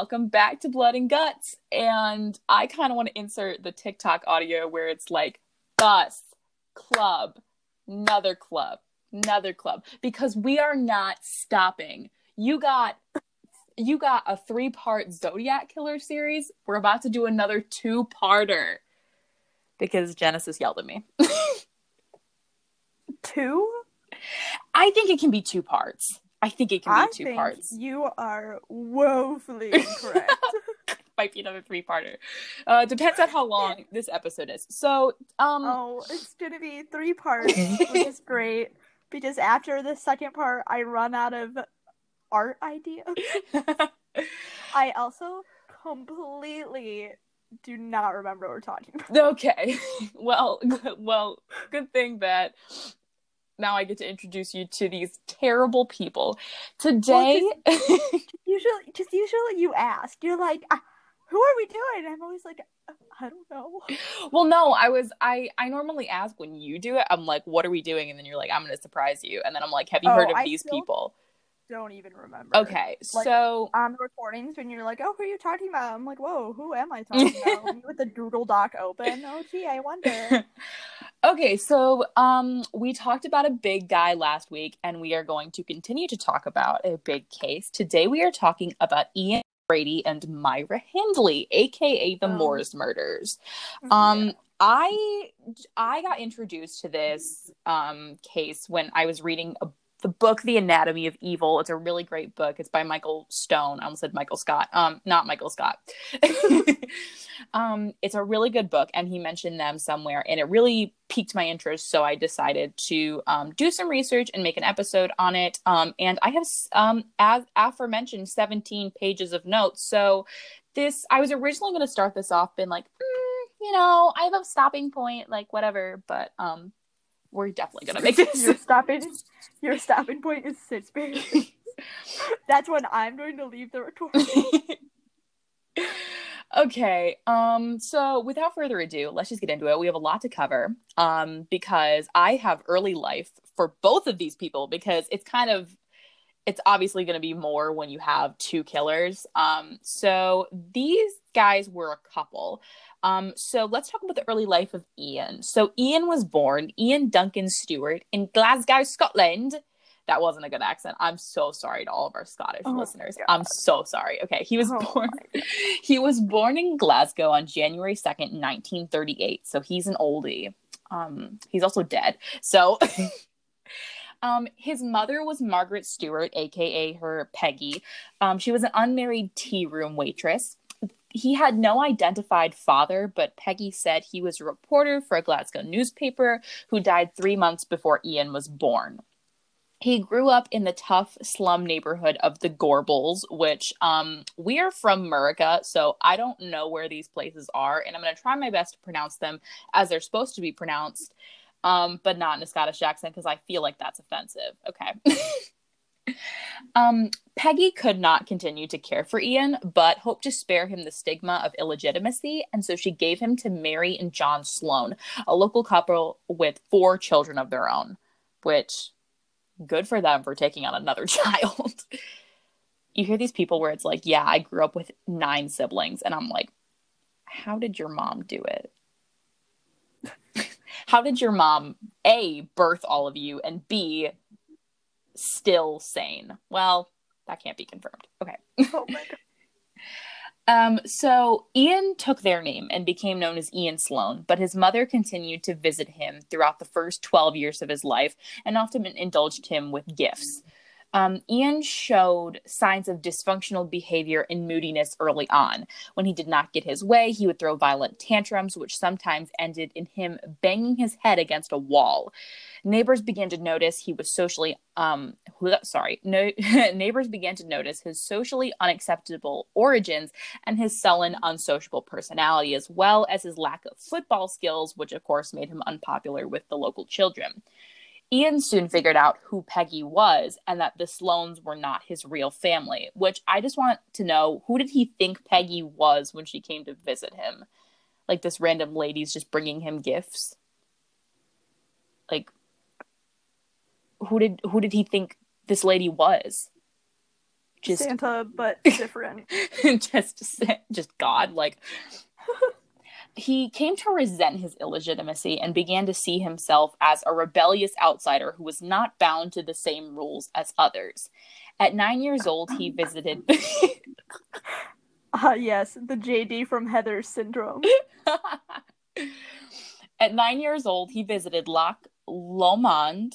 Welcome back to Blood and Guts. And I kind of want to insert the TikTok audio where it's like bus, club, another club, another club, because we are not stopping. You got you got a three-part Zodiac Killer series. We're about to do another two-parter because Genesis yelled at me. Two? I think it can be two parts. I think it can I be two think parts. you are woefully incorrect. Might be another three-parter. Uh, depends on how long this episode is. So, um, oh, it's gonna be three parts, which is great because after the second part, I run out of art ideas. I also completely do not remember what we're talking about. okay. Well, well, good thing that now I get to introduce you to these terrible people. Today, Usually, just usually you ask, you're like, "Ah, "Who are we doing?" And I'm always like, "Uh, "I don't know." well, no, I was I I normally ask when you do it. I'm like, "What are we doing?" And then you're like, "I'm going to surprise you." And then I'm like, "Have you Oh, heard of I these still- people?" Don't even remember. Okay, Like- so On the recordings, when you're like, "Oh, who are you talking about?" I'm like, "Whoa, who am I talking about?" With the Google Doc open. Oh, gee, I wonder. okay, so um we talked about a big guy last week and we are going to continue to talk about a big case. Today we are talking about Ian Brady and Myra Hindley, aka the Oh. Moors murders. Um I I got introduced to this um case when I was reading a, the book The Anatomy of Evil. It's a really great book. It's by Michael Stone. I almost said Michael Scott. Um not Michael Scott. um it's a really good book and he mentioned them somewhere and it really piqued my interest so I decided to um do some research and make an episode on it. Um and I have um as aforementioned 17 pages of notes. So this I was originally going to start this off been like mm, you know, I have a stopping point, like whatever, but um, we're definitely gonna make this. your stopping, your stopping point is six pages. That's when I'm going to leave the recording. okay, um, so without further ado, let's just get into it. We have a lot to cover, um, because I have early life for both of these people because it's kind of it's obviously going to be more when you have two killers. Um, so these guys were a couple. Um, so let's talk about the early life of Ian. So Ian was born Ian Duncan Stewart in Glasgow, Scotland. That wasn't a good accent. I'm so sorry to all of our Scottish Oh listeners. I'm so sorry. Okay, he was Oh born. He was born in Glasgow on January second, nineteen thirty-eight. So he's an oldie. Um, he's also dead. So. Um, his mother was Margaret Stewart, aka her Peggy. Um, she was an unmarried tea room waitress. He had no identified father, but Peggy said he was a reporter for a Glasgow newspaper who died three months before Ian was born. He grew up in the tough slum neighborhood of the Gorbals, which um, we are from Murica, so I don't know where these places are, and I'm going to try my best to pronounce them as they're supposed to be pronounced um, but not in a Scottish accent because I feel like that's offensive. Okay. um, Peggy could not continue to care for Ian, but hoped to spare him the stigma of illegitimacy, and so she gave him to Mary and John Sloan, a local couple with four children of their own, which good for them for taking on another child. you hear these people where it's like, yeah, I grew up with nine siblings, and I'm like, how did your mom do it? How did your mom a birth all of you and b still sane? Well that can't be confirmed. Okay. Oh my god. um so ian took their name and became known as ian sloan but his mother continued to visit him throughout the first 12 years of his life and often indulged him with gifts um, Ian showed signs of dysfunctional behavior and moodiness early on. When he did not get his way, he would throw violent tantrums, which sometimes ended in him banging his head against a wall. Neighbors began to notice he was socially, um, sorry, no, neighbors began to notice his socially unacceptable origins and his sullen, unsociable personality, as well as his lack of football skills, which of course made him unpopular with the local children. Ian soon figured out who Peggy was and that the Sloans were not his real family, which I just want to know who did he think Peggy was when she came to visit him? Like this random lady's just bringing him gifts. Like who did who did he think this lady was? just Santa, but different. just just God like he came to resent his illegitimacy and began to see himself as a rebellious outsider who was not bound to the same rules as others. At 9 years old, he visited Ah, yes, the JD from Heather syndrome. At 9 years old, he visited Loch Lomond,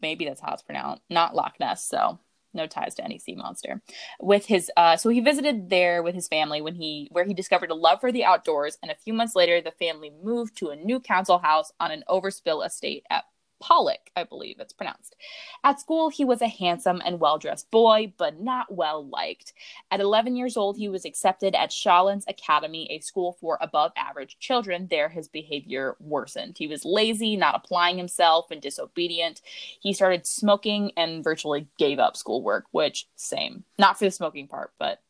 maybe that's how it's pronounced, not Loch Ness, so no ties to any sea monster. With his uh so he visited there with his family when he where he discovered a love for the outdoors and a few months later the family moved to a new council house on an overspill estate at Pollok, I believe it's pronounced. At school, he was a handsome and well dressed boy, but not well liked. At 11 years old, he was accepted at Shawlands Academy, a school for above average children. There, his behavior worsened. He was lazy, not applying himself, and disobedient. He started smoking and virtually gave up schoolwork, which, same. Not for the smoking part, but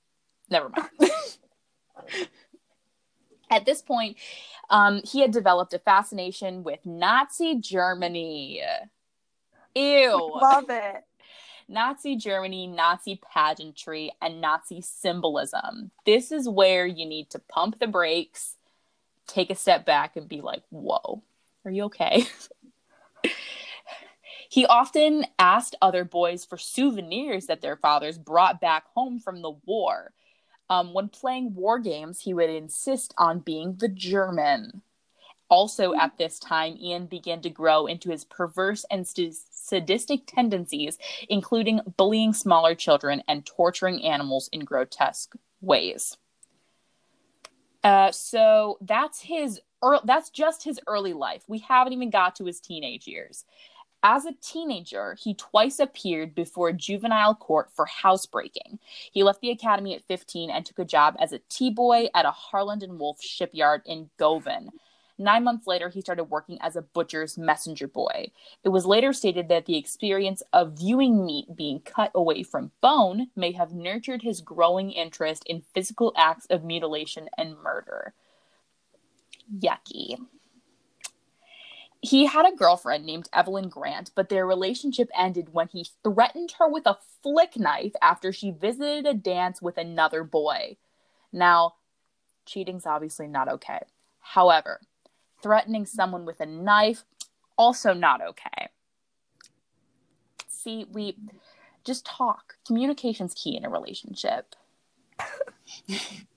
never mind. At this point, um, he had developed a fascination with Nazi Germany. Ew. Love it. Nazi Germany, Nazi pageantry, and Nazi symbolism. This is where you need to pump the brakes, take a step back, and be like, whoa, are you okay? he often asked other boys for souvenirs that their fathers brought back home from the war. Um, when playing war games, he would insist on being the German. Also, at this time, Ian began to grow into his perverse and st- sadistic tendencies, including bullying smaller children and torturing animals in grotesque ways. Uh, so that's his. Er- that's just his early life. We haven't even got to his teenage years. As a teenager, he twice appeared before a juvenile court for housebreaking. He left the academy at 15 and took a job as a tea boy at a Harland and Wolff shipyard in Govan. Nine months later, he started working as a butcher's messenger boy. It was later stated that the experience of viewing meat being cut away from bone may have nurtured his growing interest in physical acts of mutilation and murder. Yucky he had a girlfriend named Evelyn Grant, but their relationship ended when he threatened her with a flick knife after she visited a dance with another boy. Now, cheating's obviously not okay. However, threatening someone with a knife also not okay. See, we just talk. Communication's key in a relationship.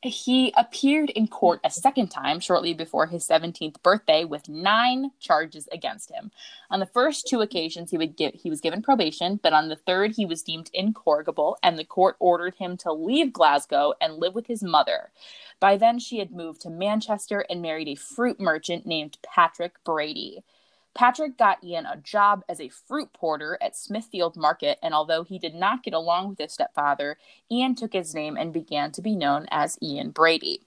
He appeared in court a second time shortly before his 17th birthday with nine charges against him. On the first two occasions, he would give he was given probation, but on the third, he was deemed incorrigible, and the court ordered him to leave Glasgow and live with his mother. By then, she had moved to Manchester and married a fruit merchant named Patrick Brady. Patrick got Ian a job as a fruit porter at Smithfield Market, and although he did not get along with his stepfather, Ian took his name and began to be known as Ian Brady.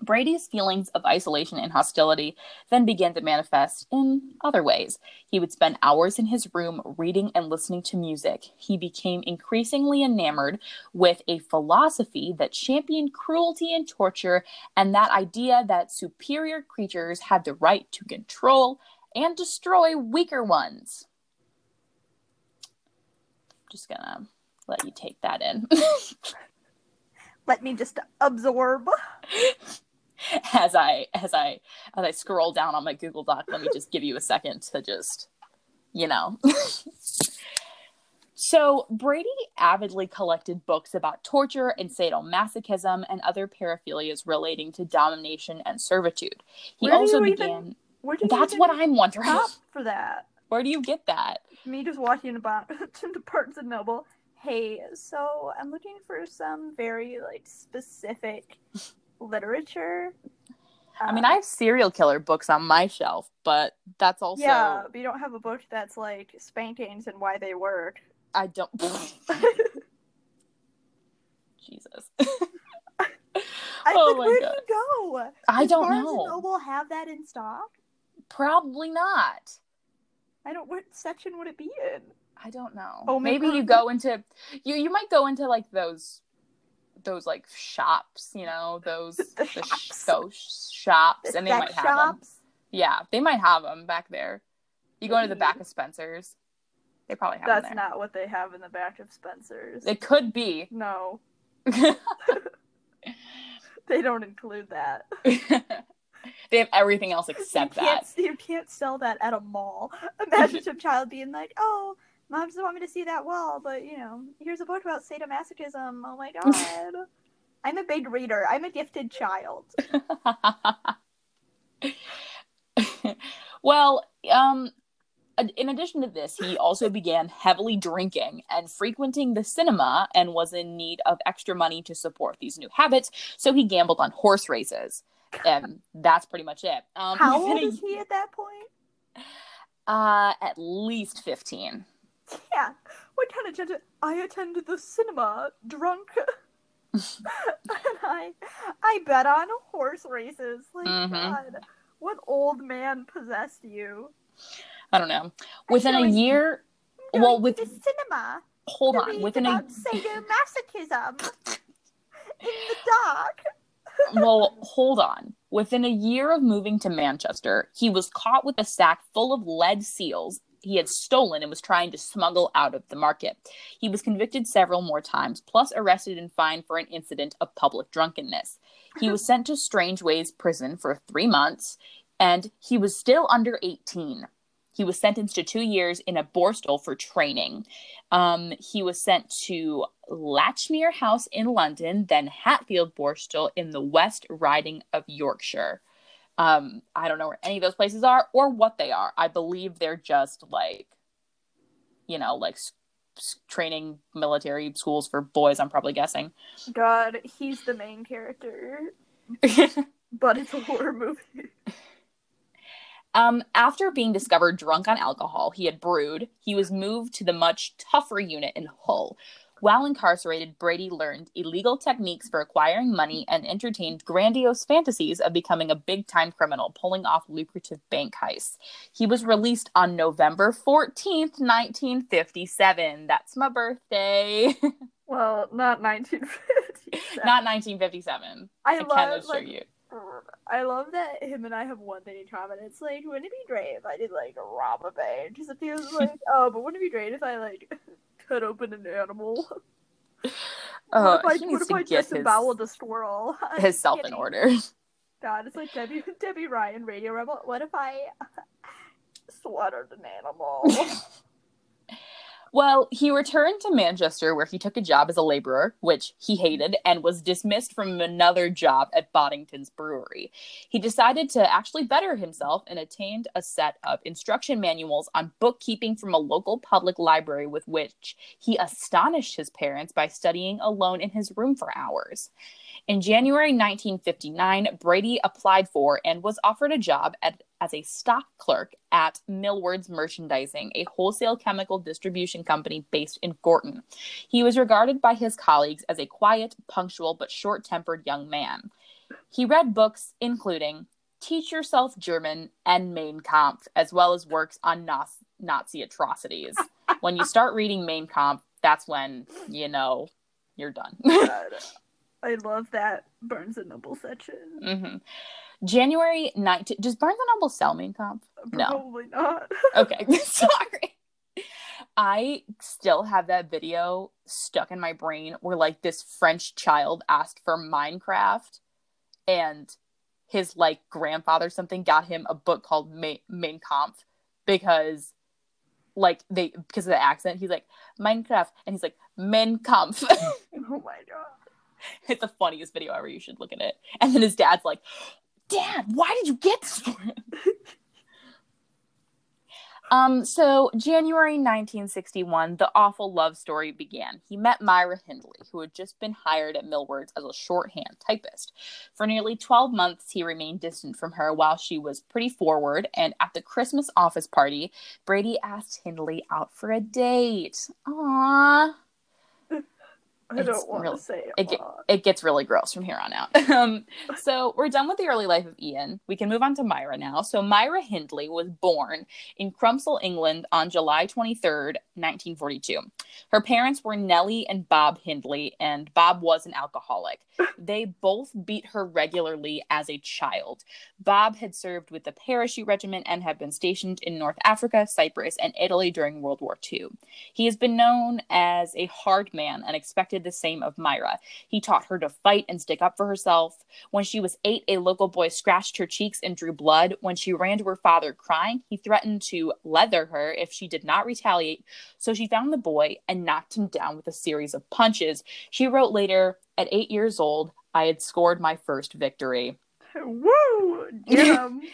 Brady's feelings of isolation and hostility then began to manifest in other ways. He would spend hours in his room reading and listening to music. He became increasingly enamored with a philosophy that championed cruelty and torture and that idea that superior creatures had the right to control and destroy weaker ones. Just gonna let you take that in. let me just absorb. As I as I as I scroll down on my Google Doc, let me just give you a second to just, you know. So, Brady avidly collected books about torture and sadomasochism and other paraphilias relating to domination and servitude. He Where also began. even- Where you That's what I'm wondering. for that? Where do you get that? Me just walking about to Barnes and Noble. Hey, so I'm looking for some very like specific literature. I mean, Uh, I have serial killer books on my shelf, but that's also yeah, but you don't have a book that's like spankings and why they work. I don't. Jesus. I, Oh like, my where God. do you go? I Does don't Barnes know. Noble have that in stock? Probably not. I don't. What section would it be in? I don't know. Oh, maybe you go into you you might go into like those those like shops, you know, those The sh- shops. those shops, The and they might have them. Yeah, they might have them back there. You go into the back of Spencer's. They probably have That's not what they have in the back of Spencer's. It could be. No, they don't include that. They have everything else except you that. You can't sell that at a mall. Imagine some child being like, "Oh, mom doesn't want me to see that wall, but you know, here's a book about sadomasochism. Oh my god." I'm a big reader. I'm a gifted child. well, um, in addition to this, he also began heavily drinking and frequenting the cinema and was in need of extra money to support these new habits. So he gambled on horse races. And that's pretty much it. Um, How old is he at that point? Uh, at least 15. Yeah. What kind of gentleman? I attended the cinema drunk. and I I bet on horse races. Like Mhm. God. What old man possessed you? I don't know. Within a year, well, with the cinema. hold on, within a sadomasochism in the dark. Well, hold on. Within a year of moving to Manchester, he was caught with a sack full of lead seals he had stolen and was trying to smuggle out of the market. He was convicted several more times, plus arrested and fined for an incident of public drunkenness. He was sent to Strangeways prison for three months, and he was still under 18. He was sentenced to two years in a Borstal for training. Um, he was sent to Latchmere House in London, then Hatfield Borstal in the West Riding of Yorkshire. Um, I don't know where any of those places are or what they are. I believe they're just like, you know, like s- s- training military schools for boys. I'm probably guessing. God, he's the main character, but it's a horror movie. Um, after being discovered drunk on alcohol he had brewed, he was moved to the much tougher unit in Hull. While incarcerated, Brady learned illegal techniques for acquiring money and entertained grandiose fantasies of becoming a big time criminal, pulling off lucrative bank heists. He was released on November 14th, 1957. That's my birthday. Well, not 1950. Not 1957. I, I can assure like, you. I love that him and I have one thing in common. It's like, wouldn't it be great if I did like rob a bank? Just it feels like, oh, but wouldn't it be great if I like cut open an animal? Oh, what if I, what if I get his, disemboweled a squirrel? His self in order. God, it's like Debby Debby Ryan, Radio Rebel. What if I slaughtered an animal? Well, he returned to Manchester where he took a job as a laborer, which he hated, and was dismissed from another job at Boddington's brewery. He decided to actually better himself and attained a set of instruction manuals on bookkeeping from a local public library with which he astonished his parents by studying alone in his room for hours. In January 1959, Brady applied for and was offered a job at, as a stock clerk at Millwards Merchandising, a wholesale chemical distribution company based in Gorton. He was regarded by his colleagues as a quiet, punctual, but short tempered young man. He read books including Teach Yourself German and Mein Kampf, as well as works on Naz- Nazi atrocities. when you start reading Mein Kampf, that's when, you know, you're done. I love that Barnes and Noble section. hmm January 19th. Does Barnes and Noble sell Mein Kampf? No. Probably not. Okay, sorry. I still have that video stuck in my brain where like this French child asked for Minecraft and his like grandfather something got him a book called Mein Kampf because like they because of the accent he's like Minecraft and he's like Mein Kampf. Oh my god. it's the funniest video ever. You should look at it. And then his dad's like, Dad, why did you get this for him? um, so January 1961, the awful love story began. He met Myra Hindley, who had just been hired at Millwards as a shorthand typist. For nearly 12 months, he remained distant from her while she was pretty forward, and at the Christmas office party, Brady asked Hindley out for a date. Aww. I don't want real- to say it get- it gets really gross from here on out. um, so we're done with the early life of Ian. We can move on to Myra now. So Myra Hindley was born in Crumpsall, England on July 23rd, 1942. Her parents were Nellie and Bob Hindley, and Bob was an alcoholic. They both beat her regularly as a child. Bob had served with the Parachute Regiment and had been stationed in North Africa, Cyprus, and Italy during World War II. He has been known as a hard man and expected the same of Myra. He taught her to fight and stick up for herself. When she was eight, a local boy scratched her cheeks and drew blood. When she ran to her father crying, he threatened to leather her if she did not retaliate. So she found the boy and knocked him down with a series of punches. She wrote later, at eight years old, I had scored my first victory. Woo! 'em.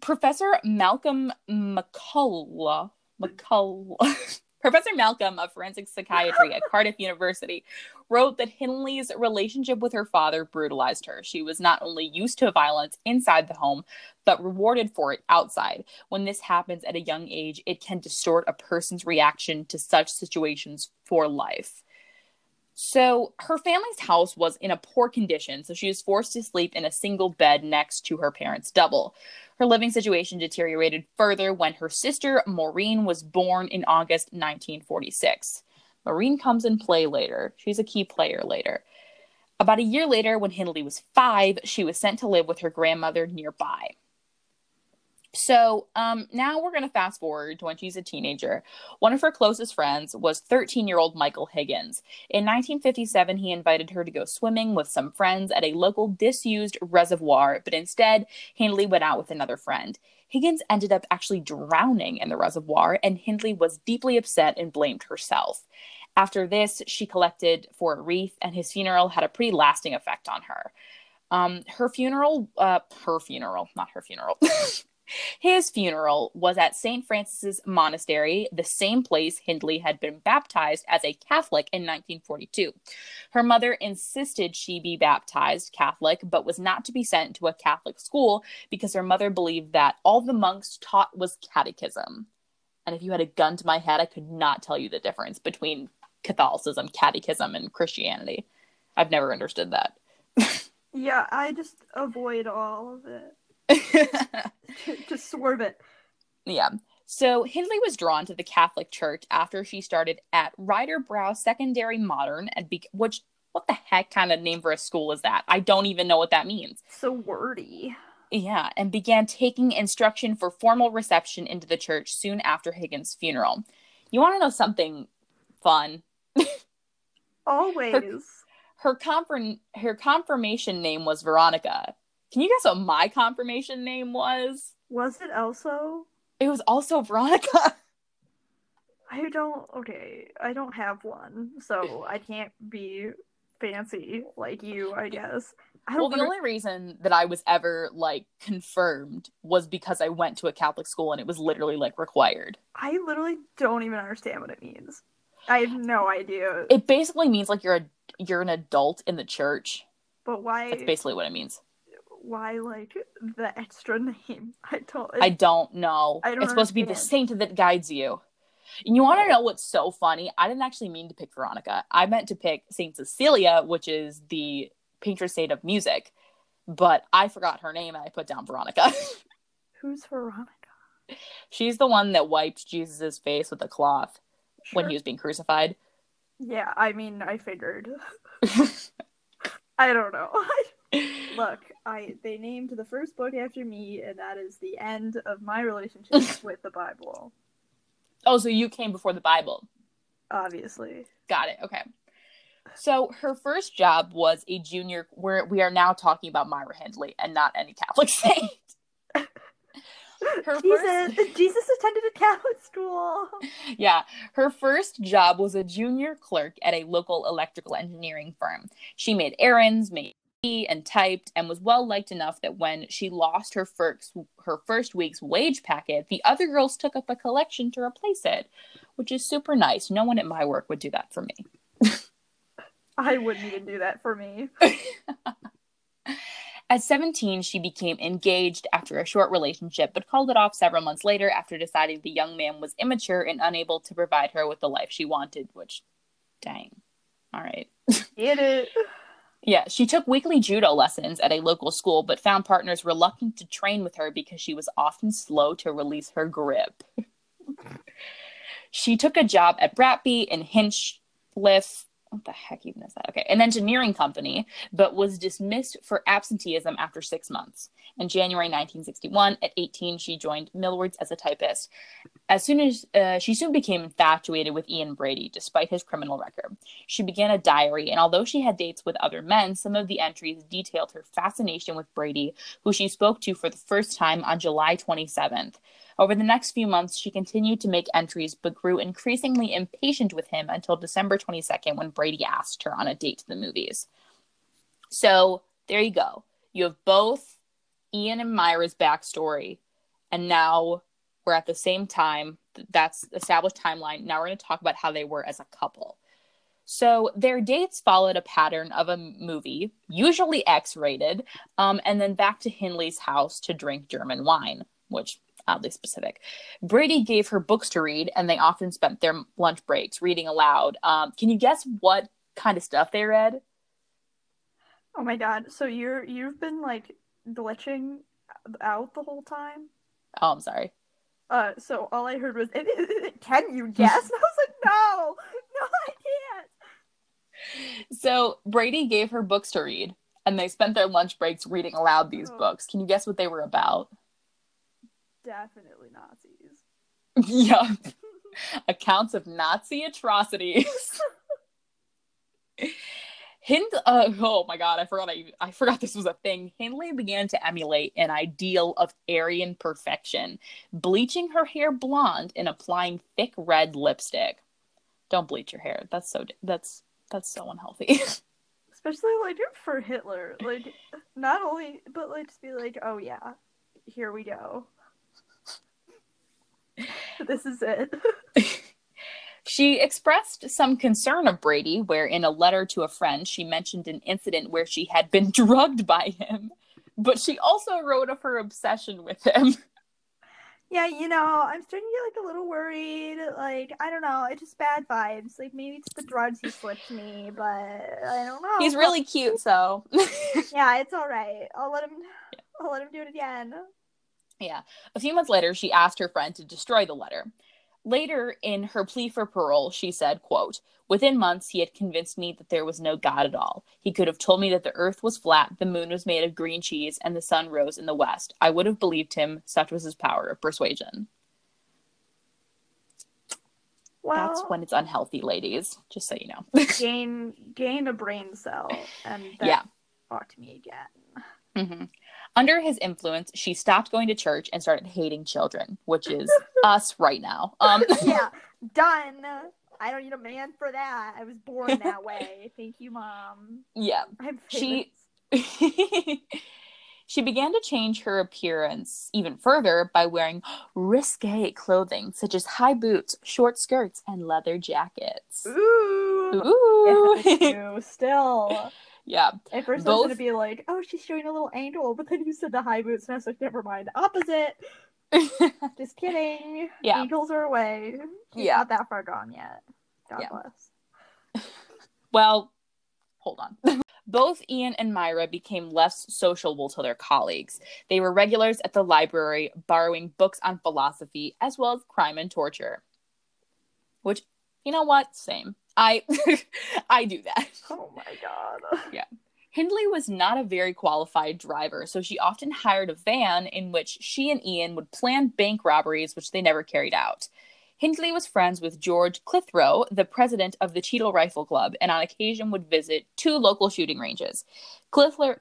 Professor Malcolm MacCulloch, MacCulloch, Professor Malcolm of forensic psychiatry at Cardiff University wrote that Hindley's relationship with her father brutalized her. She was not only used to violence inside the home, but rewarded for it outside. When this happens at a young age, it can distort a person's reaction to such situations for life. So, her family's house was in a poor condition, so she was forced to sleep in a single bed next to her parents' double. Her living situation deteriorated further when her sister Maureen was born in August 1946. Maureen comes in play later. She's a key player later. About a year later, when Hindley was five, she was sent to live with her grandmother nearby. So um, now we're going to fast forward to when she's a teenager. One of her closest friends was 13 year old Michael Higgins. In 1957, he invited her to go swimming with some friends at a local disused reservoir, but instead, Hindley went out with another friend. Higgins ended up actually drowning in the reservoir, and Hindley was deeply upset and blamed herself. After this, she collected for a wreath, and his funeral had a pretty lasting effect on her. Um, her funeral, uh, her funeral, not her funeral. His funeral was at St. Francis's Monastery, the same place Hindley had been baptized as a Catholic in 1942. Her mother insisted she be baptized Catholic, but was not to be sent to a Catholic school because her mother believed that all the monks taught was catechism. And if you had a gun to my head, I could not tell you the difference between Catholicism, catechism, and Christianity. I've never understood that. Yeah, I just avoid all of it. just swerve it. Yeah. So Hindley was drawn to the Catholic Church after she started at Ryder Brow Secondary Modern, and be- which what the heck kind of name for a school is that? I don't even know what that means. So wordy. Yeah, and began taking instruction for formal reception into the church soon after Higgins' funeral. You want to know something fun? Always. Her confirm her confirmation name was Veronica. Can you guess what my confirmation name was? Was it also? It was also Veronica. I don't. Okay, I don't have one, so I can't be fancy like you. I guess. I Well, the under- only reason that I was ever like confirmed was because I went to a Catholic school and it was literally like required. I literally don't even understand what it means. I have no idea. It basically means like you're a you're an adult in the church. but why? That's basically what it means. Why like the extra name? I don't. I don't know. I don't it's supposed to be the saint that guides you. And you want to know what's so funny? I didn't actually mean to pick Veronica. I meant to pick Saint Cecilia, which is the patron saint of music. But I forgot her name and I put down Veronica. Who's Veronica? She's the one that wiped Jesus's face with a cloth when he was being crucified. Yeah, I mean, I figured. I don't know. Look, I they named the first book after me, and that is the end of my relationship with the Bible. Oh, so you came before the Bible. Obviously, Got it. Okay. So her first job was a junior. Where we are now talking about Myra Hindley and not any Catholic saint. Her Jesus, first, Jesus attended a Catholic school. yeah, her first job was a junior clerk at a local electrical engineering firm. She made errands, made and typed, and was well liked enough that when she lost her first her first week's wage packet, the other girls took up a collection to replace it, which is super nice. No one at my work would do that for me. I wouldn't even do that for me. At 17, she became engaged after a short relationship, but called it off several months later after deciding the young man was immature and unable to provide her with the life she wanted, which, dang. All right. Get it. Yeah, she took weekly judo lessons at a local school, but found partners reluctant to train with her because she was often slow to release her grip. she took a job at Bratby and Hinchliffe. What the heck even is that? Okay, an engineering company, but was dismissed for absenteeism after six months. In January 1961, at 18, she joined Millwards as a typist. As soon as uh, she soon became infatuated with Ian Brady, despite his criminal record, she began a diary. And although she had dates with other men, some of the entries detailed her fascination with Brady, who she spoke to for the first time on July 27th. Over the next few months, she continued to make entries but grew increasingly impatient with him until December 22nd when Brady asked her on a date to the movies. So there you go. You have both Ian and Myra's backstory, and now we're at the same time. That's established timeline. Now we're going to talk about how they were as a couple. So their dates followed a pattern of a movie, usually X rated, um, and then back to Hindley's house to drink German wine, which oddly specific. Brady gave her books to read, and they often spent their lunch breaks reading aloud. Um, can you guess what kind of stuff they read? Oh my god! So you're you've been like glitching out the whole time. Oh, I'm sorry. Uh, so all I heard was, "Can you guess?" And I was like, "No, no, I can't." So Brady gave her books to read, and they spent their lunch breaks reading aloud these oh. books. Can you guess what they were about? Definitely Nazis. yeah. Accounts of Nazi atrocities. Hind uh, oh my god, I forgot I, I forgot this was a thing. Hindley began to emulate an ideal of Aryan perfection, bleaching her hair blonde and applying thick red lipstick. Don't bleach your hair. That's so that's that's so unhealthy. Especially like for Hitler. Like not only but like to be like, "Oh yeah, here we go." this is it. she expressed some concern of Brady, where in a letter to a friend, she mentioned an incident where she had been drugged by him, but she also wrote of her obsession with him. Yeah, you know, I'm starting to get like a little worried. Like, I don't know, it's just bad vibes. Like, maybe it's the drugs he slipped me, but I don't know. He's really cute, so yeah, it's all right. I'll let him. Yeah. I'll let him do it again. Yeah. A few months later, she asked her friend to destroy the letter. Later, in her plea for parole, she said, quote, Within months, he had convinced me that there was no God at all. He could have told me that the earth was flat, the moon was made of green cheese, and the sun rose in the west. I would have believed him. Such was his power of persuasion. Well, That's when it's unhealthy, ladies. Just so you know. gain gain a brain cell, and yeah, talk to me again. Mm-hmm. Under his influence, she stopped going to church and started hating children, which is us right now. Um, yeah, done. I don't need a man for that. I was born that way. Thank you, mom. Yeah, she she began to change her appearance even further by wearing risque clothing such as high boots, short skirts, and leather jackets. Ooh, Ooh. Still. Yeah. At first, Both... I was gonna be like, "Oh, she's showing a little ankle," but then you said the high boots, and I was like, "Never mind, opposite." Just kidding. Yeah. Ankles are away. She's yeah. Not that far gone yet. God yeah. bless. well, hold on. Both Ian and Myra became less sociable to their colleagues. They were regulars at the library, borrowing books on philosophy as well as crime and torture. Which, you know what? Same. I I do that. Oh my god. Yeah. Hindley was not a very qualified driver, so she often hired a van in which she and Ian would plan bank robberies, which they never carried out. Hindley was friends with George Clitheroe, the president of the Cheadle Rifle Club, and on occasion would visit two local shooting ranges. Clitheroe,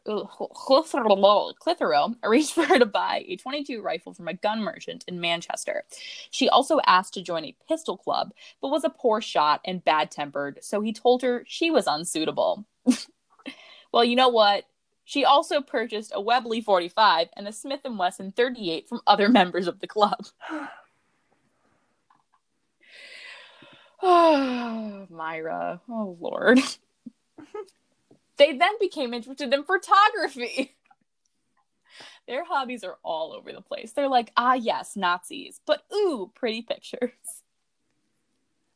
Clitheroe arranged for her to buy a 22 rifle from a gun merchant in Manchester. She also asked to join a pistol club, but was a poor shot and bad tempered, so he told her she was unsuitable. well, you know what? She also purchased a Webley 45 and a Smith & Wesson 38 from other members of the club. Oh, Myra. Oh, Lord. they then became interested in photography. Their hobbies are all over the place. They're like, ah, yes, Nazis, but ooh, pretty pictures.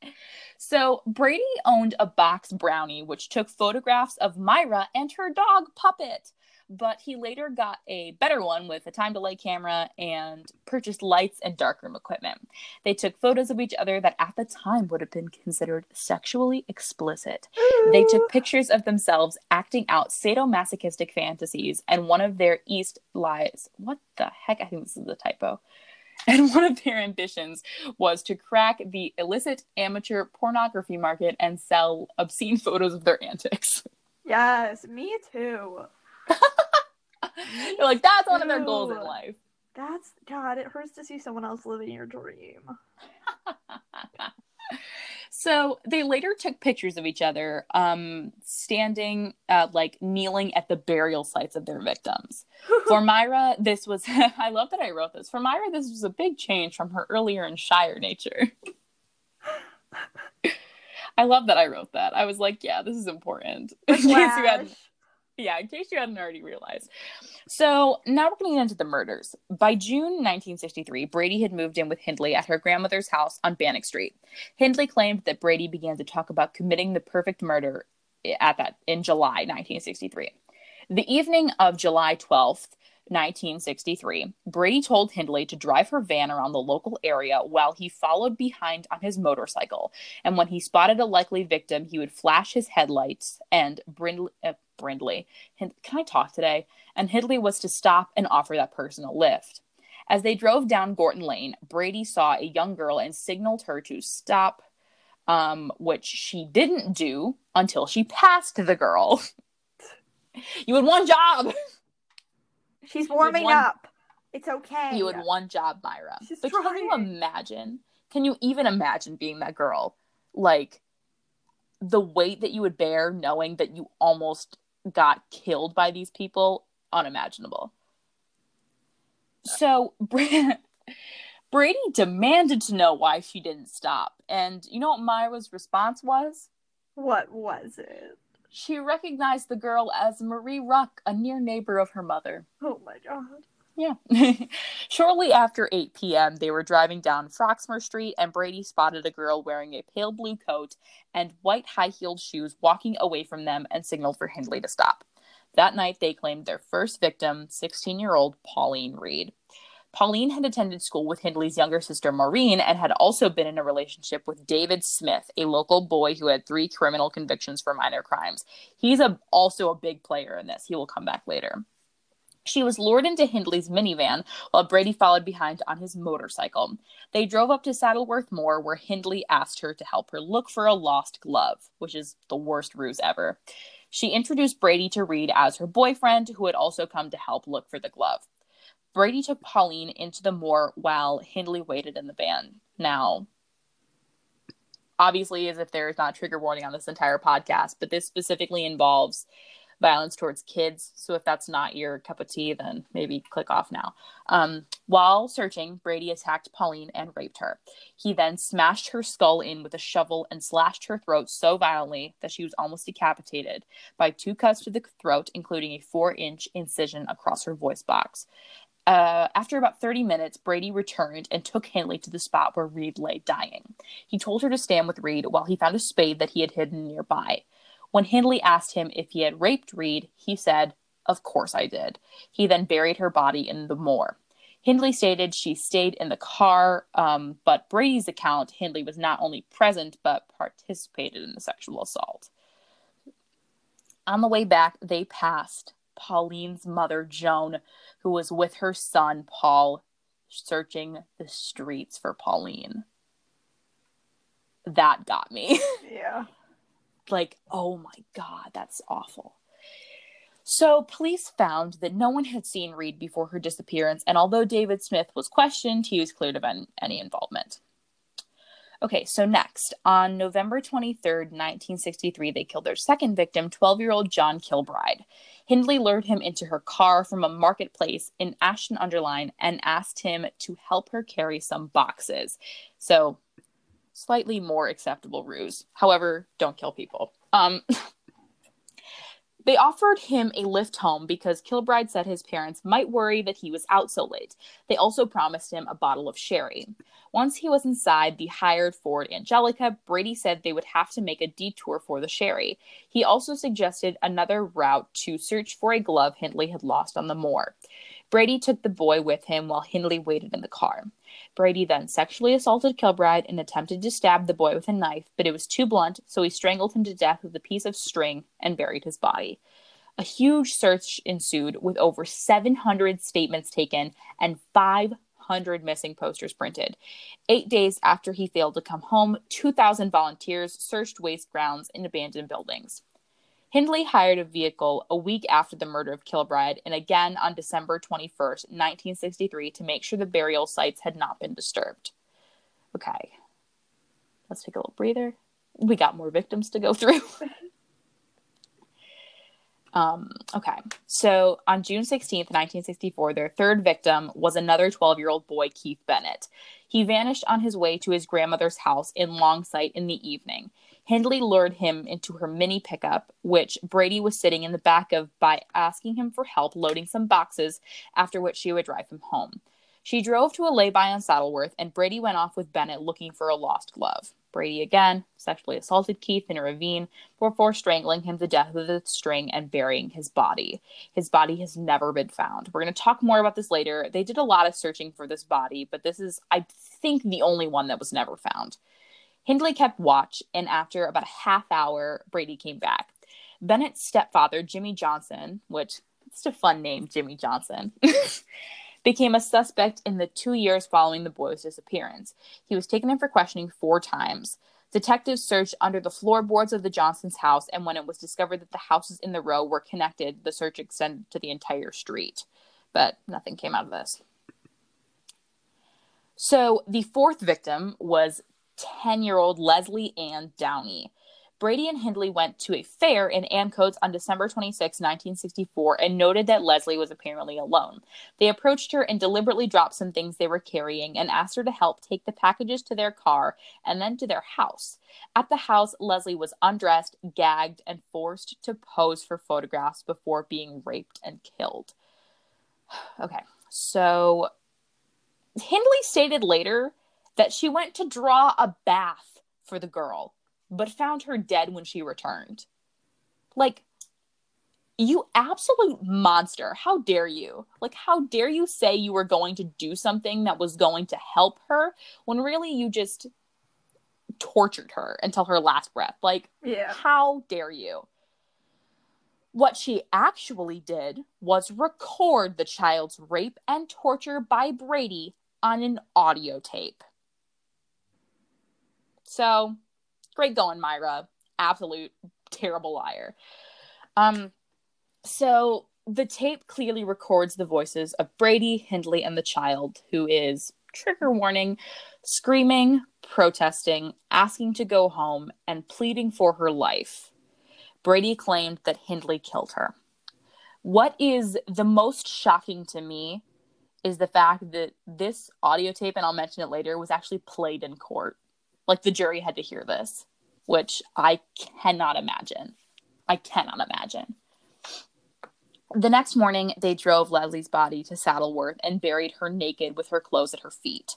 So Brady owned a box brownie which took photographs of Myra and her dog Puppet but he later got a better one with a time delay camera and purchased lights and darkroom equipment. They took photos of each other that at the time would have been considered sexually explicit. They took pictures of themselves acting out sadomasochistic fantasies, and one of their East lies. What the heck? I think this is a typo. And one of their ambitions was to crack the illicit amateur pornography market and sell obscene photos of their antics. Yes, me too. You're like, that's one of their goals in life. That's God, it hurts to see someone else living your dream. so they later took pictures of each other um, standing uh, like kneeling at the burial sites of their victims. For myra this was i love that i wrote this. For myra this was a big change from her earlier and shyer nature. I love that i wrote that. I was like yeah this is important. In case you had yeah, in case you hadn't already realized. So now we're going to get into the murders. By June 1963, Brady had moved in with Hindley at her grandmother's house on Bannock Street. Hindley claimed that Brady began to talk about committing the perfect murder at that in July 1963. The evening of July 12th, 1963, Brady told Hindley to drive her van around the local area while he followed behind on his motorcycle. And when he spotted a likely victim, he would flash his headlights and Brindley, uh, Brindley. Can I talk today? And Hindley was to stop and offer that person a lift. As they drove down Gorton Lane, Brady saw a young girl and signaled her to stop, um, which she didn't do until she passed the girl. you had one job. She's warming one, up. It's okay. You had one job, Myra. She's but trying. can you imagine? Can you even imagine being that girl? Like the weight that you would bear knowing that you almost got killed by these people unimaginable. So Brady demanded to know why she didn't stop. And you know what Myra's response was? What was it? She recognized the girl as Marie Ruck, a near neighbor of her mother. Oh my god. Yeah. Shortly after 8 p.m., they were driving down Froxmer Street, and Brady spotted a girl wearing a pale blue coat and white high heeled shoes walking away from them and signaled for Hindley to stop. That night, they claimed their first victim, 16 year old Pauline Reade. Pauline had attended school with Hindley's younger sister Maureen and had also been in a relationship with David Smith, a local boy who had three criminal convictions for minor crimes. He's a, also a big player in this. He will come back later. She was lured into Hindley's minivan while Brady followed behind on his motorcycle. They drove up to Saddleworth Moor, where Hindley asked her to help her look for a lost glove, which is the worst ruse ever. She introduced Brady to Reade as her boyfriend, who had also come to help look for the glove. Brady took Pauline into the moor while Hindley waited in the van. Now, obviously, as if there is not trigger warning on this entire podcast, but this specifically involves violence towards kids. So if that's not your cup of tea, then maybe click off now. Um, while searching, Brady attacked Pauline and raped her. He then smashed her skull in with a shovel and slashed her throat so violently that she was almost decapitated by two cuts to the throat, including a four inch incision across her voice box. Uh, after about 30 minutes, Brady returned and took Hindley to the spot where Reade lay dying. He told her to stand with Reade while he found a spade that he had hidden nearby. When Hindley asked him if he had raped Reade, he said, Of course I did. He then buried her body in the moor. Hindley stated she stayed in the car, um, but Brady's account, Hindley was not only present but participated in the sexual assault. On the way back, they passed Pauline's mother, Joan, who was with her son, Paul, searching the streets for Pauline. That got me. Yeah like, oh my God, that's awful. So, police found that no one had seen Reade before her disappearance, and although David Smith was questioned, he was cleared of any involvement. Okay, so next, on November 23rd, 1963, they killed their second victim, 12 year old John Kilbride. Hindley lured him into her car from a marketplace in Ashton-under-Lyne and asked him to help her carry some boxes. So, slightly more acceptable ruse. However, don't kill people. Um, they offered him a lift home because Kilbride said his parents might worry that he was out so late. They also promised him a bottle of sherry. Once he was inside the hired Ford Angelica, Brady said they would have to make a detour for the Sherry. He also suggested another route to search for a glove Hindley had lost on the moor. Brady took the boy with him while Hindley waited in the car. Brady then sexually assaulted Kilbride and attempted to stab the boy with a knife, but it was too blunt, so he strangled him to death with a piece of string and buried his body. A huge search ensued with over 700 statements taken and 500 missing posters printed. Eight days after he failed to come home, 2,000 volunteers searched waste grounds and abandoned buildings. Hindley hired a vehicle a week after the murder of Kilbride and again on December 21st, 1963, to make sure the burial sites had not been disturbed. Okay, let's take a little breather. We got more victims to go through. um, okay, so on June 16th, 1964, their third victim was another 12 year old boy, Keith Bennett. He vanished on his way to his grandmother's house in Longsight in the evening. Hindley lured him into her mini pickup, which Brady was sitting in the back of by asking him for help loading some boxes, after which she would drive him home. She drove to a lay-by on Saddleworth, and Brady went off with Bennett looking for a lost glove. Brady again sexually assaulted Keith in a ravine before strangling him to death with a string and burying his body. His body has never been found. We're going to talk more about this later. They did a lot of searching for this body, but this is, I think, the only one that was never found. Hindley kept watch, and after about a half hour, Brady came back. Bennett's stepfather, Jimmy Johnson, which it's a fun name, Jimmy Johnson, became a suspect in the two years following the boy's disappearance. He was taken in for questioning four times. Detectives searched under the floorboards of the Johnsons' house, and when it was discovered that the houses in the row were connected, the search extended to the entire street. But nothing came out of this. So the fourth victim was 10 year old Lesley Ann Downey. Brady and Hindley went to a fair in Ancoats on December 26, 1964, and noted that Lesley was apparently alone. They approached her and deliberately dropped some things they were carrying and asked her to help take the packages to their car and then to their house. At the house, Leslie was undressed, gagged, and forced to pose for photographs before being raped and killed. Okay, so Hindley stated later that she went to draw a bath for the girl, but found her dead when she returned. Like, you absolute monster. How dare you? Like, how dare you say you were going to do something that was going to help her when really you just tortured her until her last breath? Like, Yeah. how dare you? What she actually did was record the child's rape and torture by Brady on an audio tape. So, great going, Myra. Absolute terrible liar. Um, so the tape clearly records the voices of Brady, Hindley, and the child, who is trigger warning, screaming, protesting, asking to go home, and pleading for her life. Brady claimed that Hindley killed her. What is the most shocking to me is the fact that this audio tape, and I'll mention it later, was actually played in court. Like the jury had to hear this, which I cannot imagine. I cannot imagine. The next morning, they drove Lesley's body to Saddleworth and buried her naked with her clothes at her feet.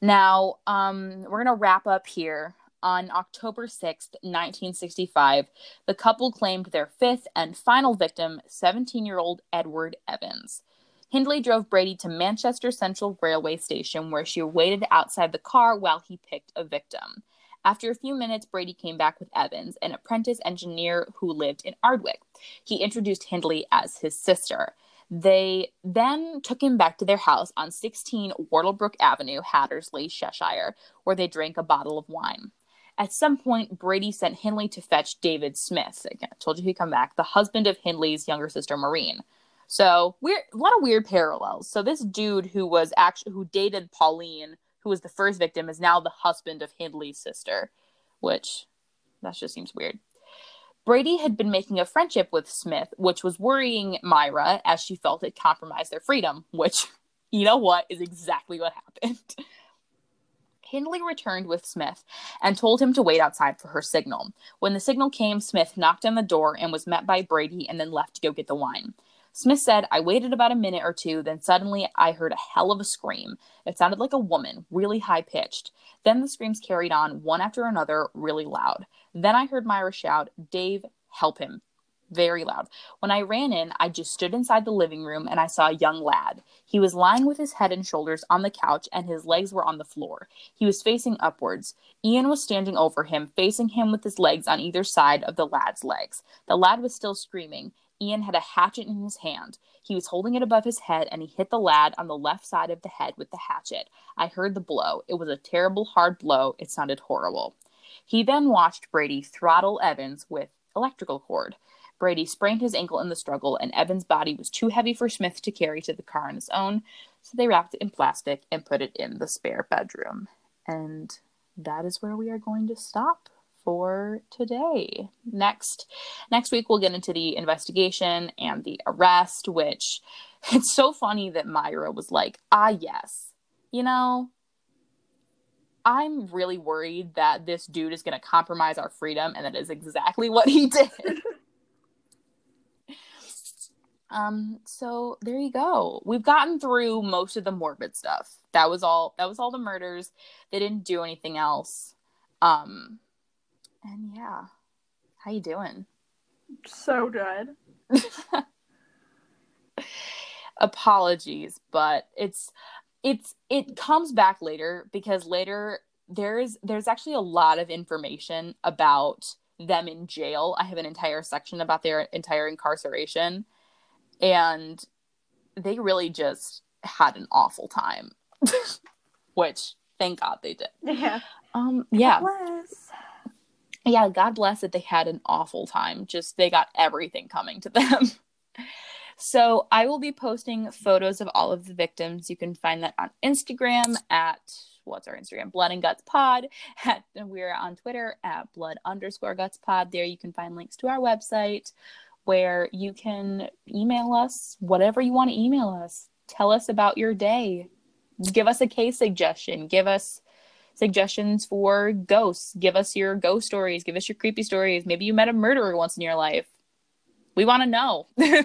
Now, um, we're going to wrap up here. On October 6th, 1965, the couple claimed their fifth and final victim, 17 year old Edward Evans. Hindley drove Brady to Manchester Central Railway Station, where she waited outside the car while he picked a victim. After a few minutes, Brady came back with Evans, an apprentice engineer who lived in Ardwick. He introduced Hindley as his sister. They then took him back to their house on 16 Wardlebrook Avenue, Hattersley, Cheshire, where they drank a bottle of wine. At some point, Brady sent Hindley to fetch David Smith. Again, I told you he'd come back, the husband of Hindley's younger sister, Maureen. So weird, a lot of weird parallels. So this dude who was actually who dated Pauline, who was the first victim, is now the husband of Hindley's sister, which that just seems weird. Brady had been making a friendship with Smith, which was worrying Myra as she felt it compromised their freedom, which, you know what, is exactly what happened. Hindley returned with Smith and told him to wait outside for her signal. When the signal came, Smith knocked on the door and was met by Brady and then left to go get the wine. Smith said, I waited about a minute or two, then suddenly I heard a hell of a scream. It sounded like a woman, really high pitched. Then the screams carried on, one after another, really loud. Then I heard Myra shout, Dave, help him very loud. When I ran in, I just stood inside the living room and I saw a young lad. He was lying with his head and shoulders on the couch and his legs were on the floor. He was facing upwards. Ian was standing over him, facing him with his legs on either side of the lad's legs. The lad was still screaming. Ian had a hatchet in his hand. He was holding it above his head and he hit the lad on the left side of the head with the hatchet. I heard the blow. It was a terrible, hard blow. It sounded horrible. He then watched Brady throttle Evans with electrical cord. Brady sprained his ankle in the struggle, and Evan's body was too heavy for Smith to carry to the car on his own, so they wrapped it in plastic and put it in the spare bedroom. And that is where we are going to stop for today. Next next week we'll get into the investigation and the arrest, which it's so funny that Myra was like, "Ah, yes. You know, I'm really worried that this dude is going to compromise our freedom and that is exactly what he did." Um, so there you go. We've gotten through most of the morbid stuff. That was all that was all the murders. They didn't do anything else. Um and yeah. How you doing? So good. Apologies, but it's it's it comes back later because later there's there's actually a lot of information about them in jail. I have an entire section about their entire incarceration and they really just had an awful time which thank god they did yeah um yeah. Yeah god bless that they had an awful time just they got everything coming to them so i will be posting photos of all of the victims you can find that on instagram at what's our instagram blood and guts pod at, we're on twitter at blood underscore guts pod there you can find links to our website where you can email us whatever you want to email us. Tell us about your day. Give us a case suggestion. Give us suggestions for ghosts. Give us your ghost stories. Give us your creepy stories. Maybe you met a murderer once in your life. We want to know.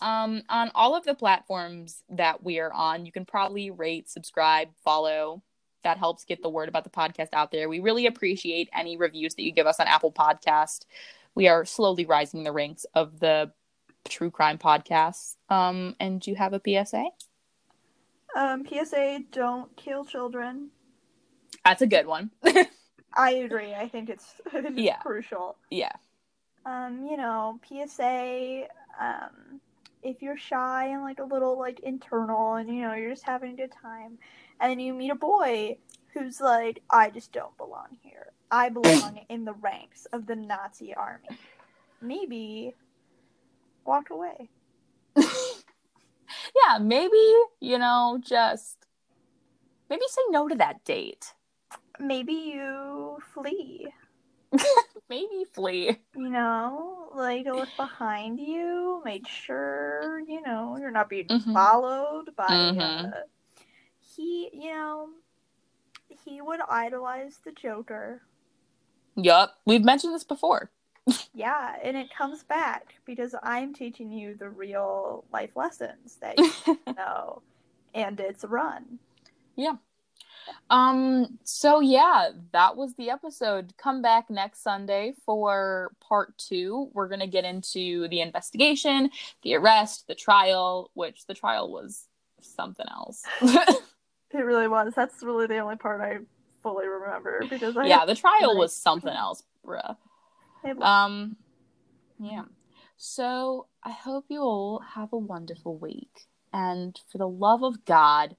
um, on all of the platforms that we are on, you can probably rate, subscribe, follow. That helps get the word about the podcast out there. We really appreciate any reviews that you give us on Apple Podcast we are slowly rising the ranks of the true crime podcasts. Um, and do you have a PSA? Um, PSA: Don't kill children. That's a good one. I agree. I think it's, I think it's Yeah. crucial. yeah. Um, you know, PSA. Um, if you're shy and like a little like internal, and you know you're just having a good time, and then you meet a boy who's like, I just don't belong here. I belong in the ranks of the Nazi army. Maybe walk away. Yeah, maybe, you know, just maybe say no to that date. Maybe you flee. Maybe flee. You know, like look behind you, make sure you know you're not being Mhm. followed by. Mhm. Uh, he, you know, he would idolize the Joker. Yup. We've mentioned this before. Yeah, and it comes back because I'm teaching you the real life lessons that you know, and it's a run. Yeah. Um, so yeah, that was the episode. Come back next Sunday for part two. We're gonna get into the investigation, the arrest, the trial, which the trial was something else. It really was. That's really the only part I fully remember because I yeah, the trial was something else, bruh. Um, yeah. So I hope you all have a wonderful week. And for the love of God,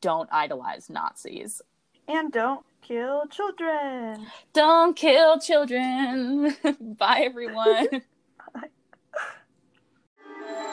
don't idolize Nazis. And don't kill children. Don't kill children. Bye, everyone. Bye.